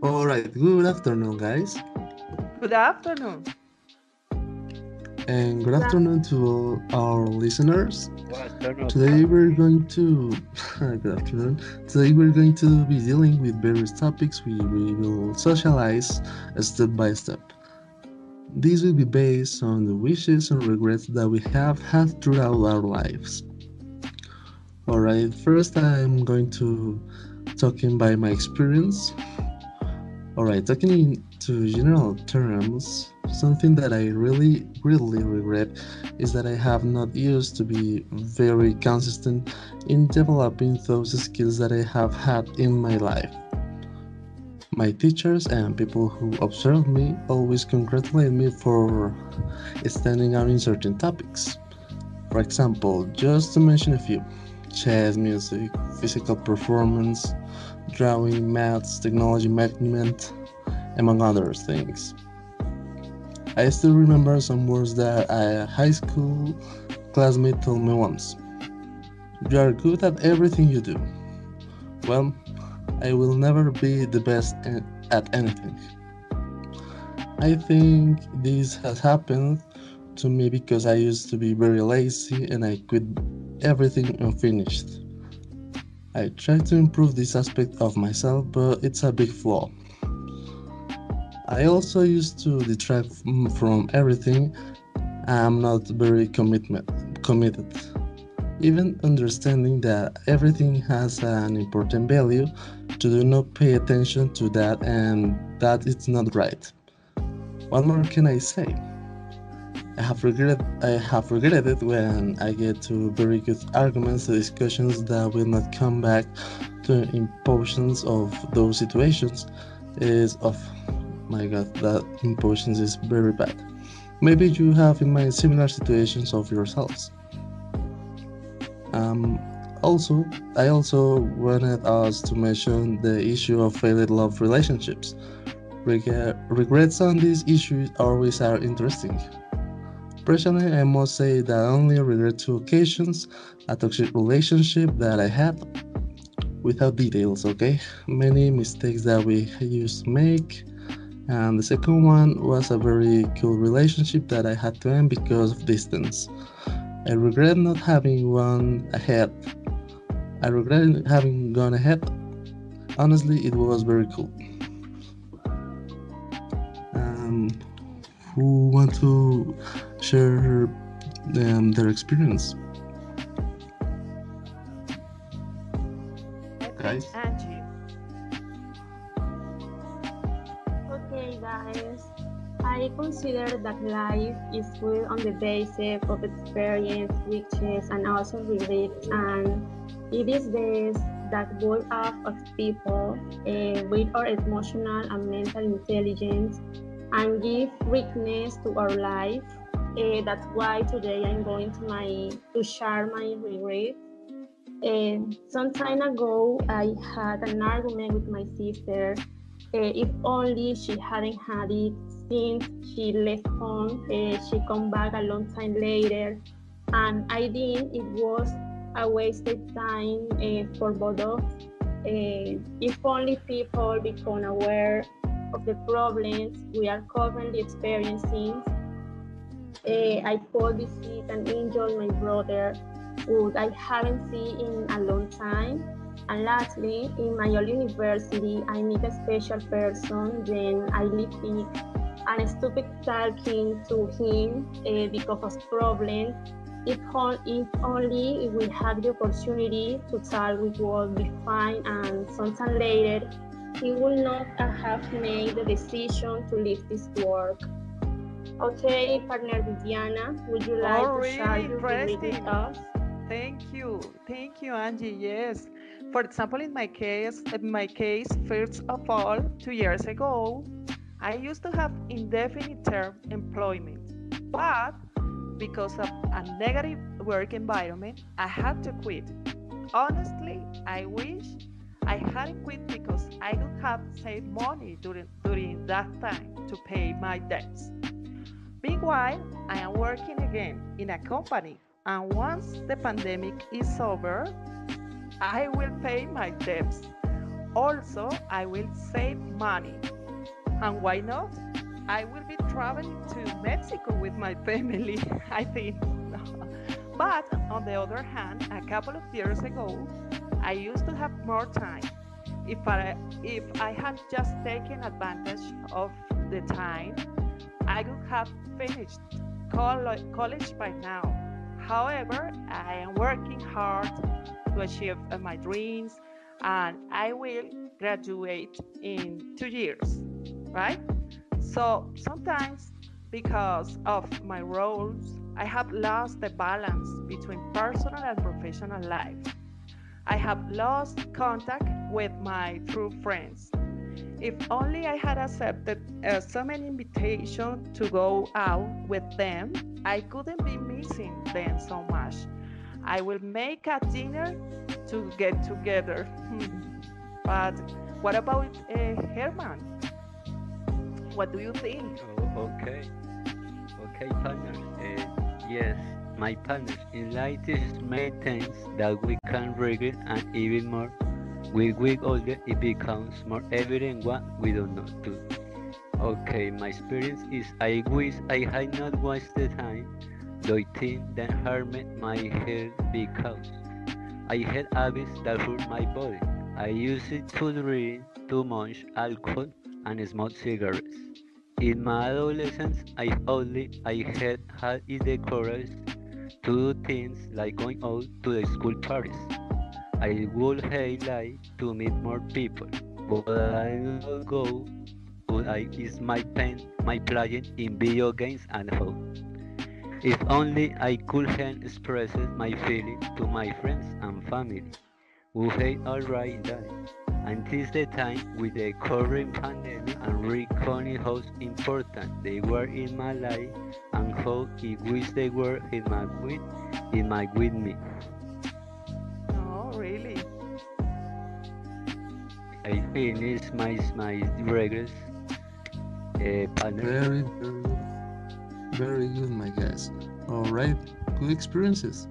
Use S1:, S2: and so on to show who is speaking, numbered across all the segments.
S1: All right, good afternoon, guys.
S2: Good afternoon.
S1: And good afternoon to all our listeners.
S3: Good afternoon.
S1: Today we're going to good afternoon. Today we're going to be dealing with various topics we, we will socialize step by step. This will be based on the wishes and regrets that we have had throughout our lives. Alright, first I'm going to talking by my experience. Alright, talking into general terms, something that I really, really regret is that I have not used to be very consistent in developing those skills that I have had in my life. My teachers and people who observe me always congratulate me for standing out in certain topics. For example, just to mention a few chess, music, physical performance, drawing, maths, technology management, among other things. I still remember some words that a high school classmate told me once. You are good at everything you do. Well, I will never be the best at anything. I think this has happened to me because I used to be very lazy and I quit everything unfinished. I try to improve this aspect of myself, but it's a big flaw. I also used to detract from everything. I'm not very commitment committed even understanding that everything has an important value to do not pay attention to that and that it's not right what more can i say i have regretted i have regretted when i get to very good arguments discussions that will not come back to impulsions of those situations is of my god that impulsions is very bad maybe you have in mind similar situations of yourselves um, also, I also wanted us to mention the issue of failed love relationships. Reg- regrets on these issues always are interesting. Personally, I must say that I only regret two occasions a toxic relationship that I had without details, okay? Many mistakes that we used to make. And the second one was a very cool relationship that I had to end because of distance. I regret not having gone ahead. I regret having gone ahead. Honestly, it was very cool. Um, who want to share um, their experience? Guys?
S4: Okay, guys. I consider that life is built on the basis of experience, riches, and also regrets. And it is this that build up of people uh, with our emotional and mental intelligence and give richness to our life. Uh, that's why today I'm going to my to share my regrets. Uh, some time ago, I had an argument with my sister. if only she hadn't had it since she left home, uh, she come back a long time later, and I think it was a wasted time uh, for both of. Uh, if only people become aware of the problems we are currently experiencing, I could visit and enjoy my brother, who I haven't seen in a long time. And lastly, in my university, I meet a special person, then I leave in and stupid talking to him uh, because of problems. If, if only we had the opportunity to talk, we would be fine. And sometime later, he would not have made the decision to leave this work. Okay, partner Viviana, would you like
S2: oh,
S4: to
S2: really
S4: share your
S2: interesting.
S4: with us?
S2: Thank you, thank you, Angie. Yes, for example, in my case, in my case, first of all, two years ago, I used to have indefinite term employment, but because of a negative work environment, I had to quit. Honestly, I wish I hadn't quit because I would have saved money during, during that time to pay my debts. Meanwhile, I am working again in a company, and once the pandemic is over, I will pay my debts also, I will save money. And why not? I will be traveling to Mexico with my family, I think. but on the other hand, a couple of years ago, I used to have more time. If I, if I had just taken advantage of the time, I would have finished college by now. However, I am working hard to achieve uh, my dreams and I will graduate in two years, right? So sometimes, because of my roles, I have lost the balance between personal and professional life. I have lost contact with my true friends. If only I had accepted uh, so many invitations to go out with them, I couldn't be missing them so much. I will make a dinner to get together. but what about uh, Herman? What do you think?
S3: Oh, okay. Okay, partner. Uh, yes, my partner. In life, is many things that we can regret, and even more. We older, it becomes more evident what we don't know do. Okay, my experience is I wish I had not wasted time doing things that harmed my health because I had habits that hurt my body. I used to drink too much alcohol and smoke cigarettes. In my adolescence, I only I had had the courage to do things like going out to the school parties. I would liked to meet more people, but I don't go. But I is my pen, my playing in video games and home. If only I could have expressed my feelings to my friends and family, who had alright died. And this the time with the current pandemic and reckoning how important they were in my life and how I wish they were in my with, in my with me. I finished my my regrets. Uh,
S1: very, very, very good, my guys. All right, good experiences.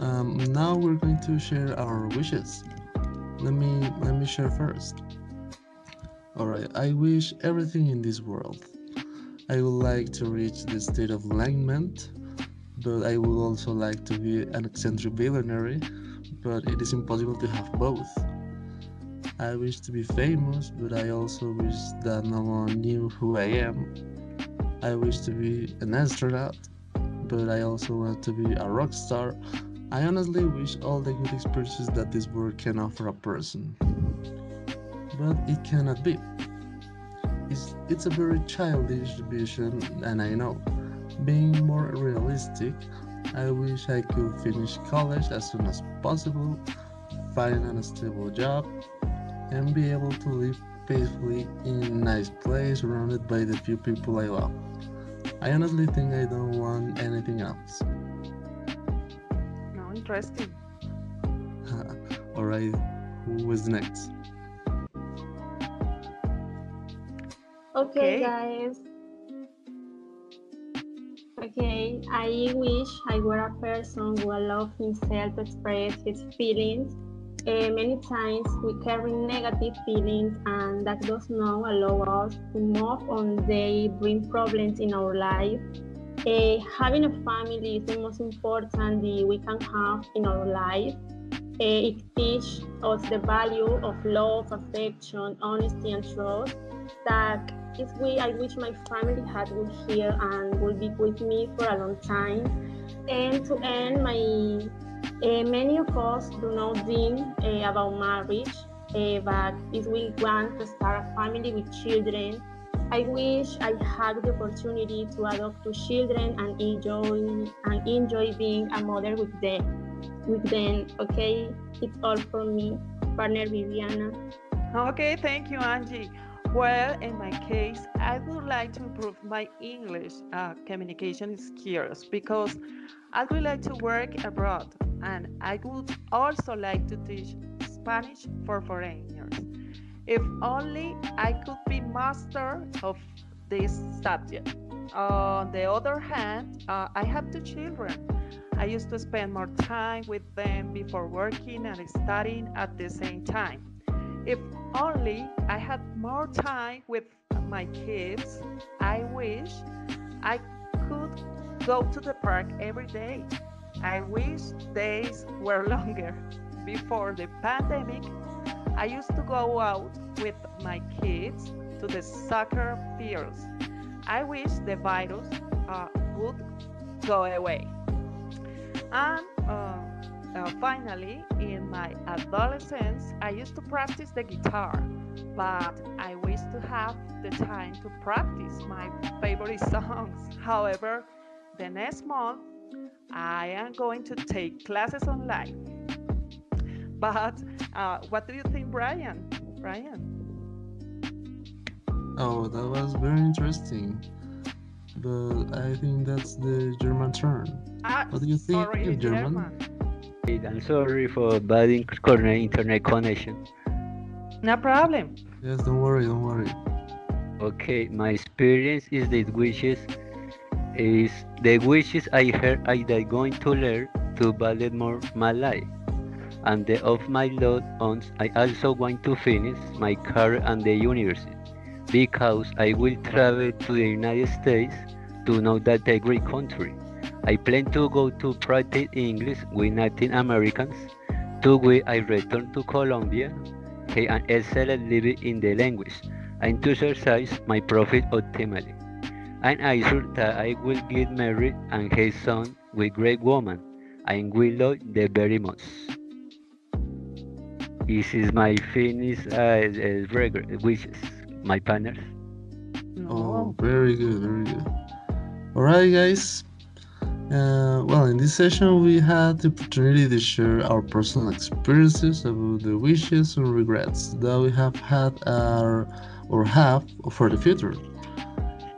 S1: Um, now we're going to share our wishes let me let me share first all right i wish everything in this world i would like to reach the state of enlightenment but i would also like to be an eccentric billionaire but it is impossible to have both i wish to be famous but i also wish that no one knew who i am i wish to be an astronaut but i also want to be a rock star I honestly wish all the good experiences that this world can offer a person. But it cannot be. It's, it's a very childish vision, and I know. Being more realistic, I wish I could finish college as soon as possible, find a stable job, and be able to live peacefully in a nice place surrounded by the few people I love. I honestly think I don't want anything else
S2: No,
S1: interesting. Alright, who is next?
S4: Okay, okay, guys. Okay, I wish I were a person who allowed himself to express his feelings. Uh, many times we carry negative feelings, and that does not allow us to move on. They bring problems in our life uh, having a family is the most important we can have in our life. Uh, it teaches us the value of love, affection, honesty, and trust. That is we I wish my family had been here and will be with me for a long time. And to end, my uh, many of us do not dream uh, about marriage, uh, but if we want to start a family with children, I wish I had the opportunity to adopt two children and enjoy and enjoy being a mother with them. With them, okay. It's all from me, partner Viviana.
S2: Okay, thank you, Angie. Well, in my case, I would like to improve my English uh, communication skills because I would like to work abroad and I would also like to teach Spanish for foreigners. If only I could be master of this subject. On the other hand, uh, I have two children. I used to spend more time with them before working and studying at the same time. if only I had more time with my kids, I wish I could go to the park every day. I wish days were longer. Before the pandemic, I used to go out with my kids to the soccer fields. I wish the virus uh, would go away. And uh, uh, finally, in my adolescence, I used to practice the guitar, but I wish to have the time to practice my favorite songs. However, the next month, I am going to take classes online. But uh, what do you think, Brian? Brian?
S1: Oh, that was very interesting. But I think that's the German turn.
S2: Ah,
S1: What do you think
S2: sorry,
S1: of German?
S3: Wait, I'm sorry for bad internet connection.
S2: No problem.
S1: Yes, don't worry, don't worry.
S3: Okay, my experience is that wishes is the wishes I heard I am going to learn to value more my life. And the of my loved ones, I also want to finish my career and the university because I will travel to the United States to know that a great country. I plan to go to practice English with Latin Americans. To which I return to Colombia, have an excellent living in the language, and to exercise my profit optimally. And I sure that I will get married and have son with great woman, and will love the very much. This is my finish uh, uh, wishes, my partners.
S1: Oh, very good, very good. All right, guys. Uh, well, in this session, we had the opportunity to share our personal experiences about the wishes and regrets that we have had uh, or have for the future.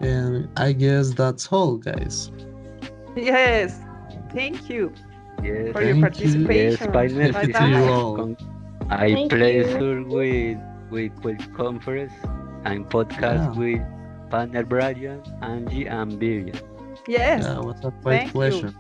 S1: And I guess that's all, guys.
S2: Yes. Thank you
S3: Yes,
S2: for
S1: Thank
S2: your participation.
S3: partners.
S1: Thank
S2: Bye-bye.
S1: you all.
S3: I
S4: Thank you.
S3: pleasure with with with conference and podcast
S1: Yeah.
S3: with partner Brian, Angie, and Vivian.
S2: Yes.
S1: Yeah, it was a great
S2: Thank you.
S1: pleasure.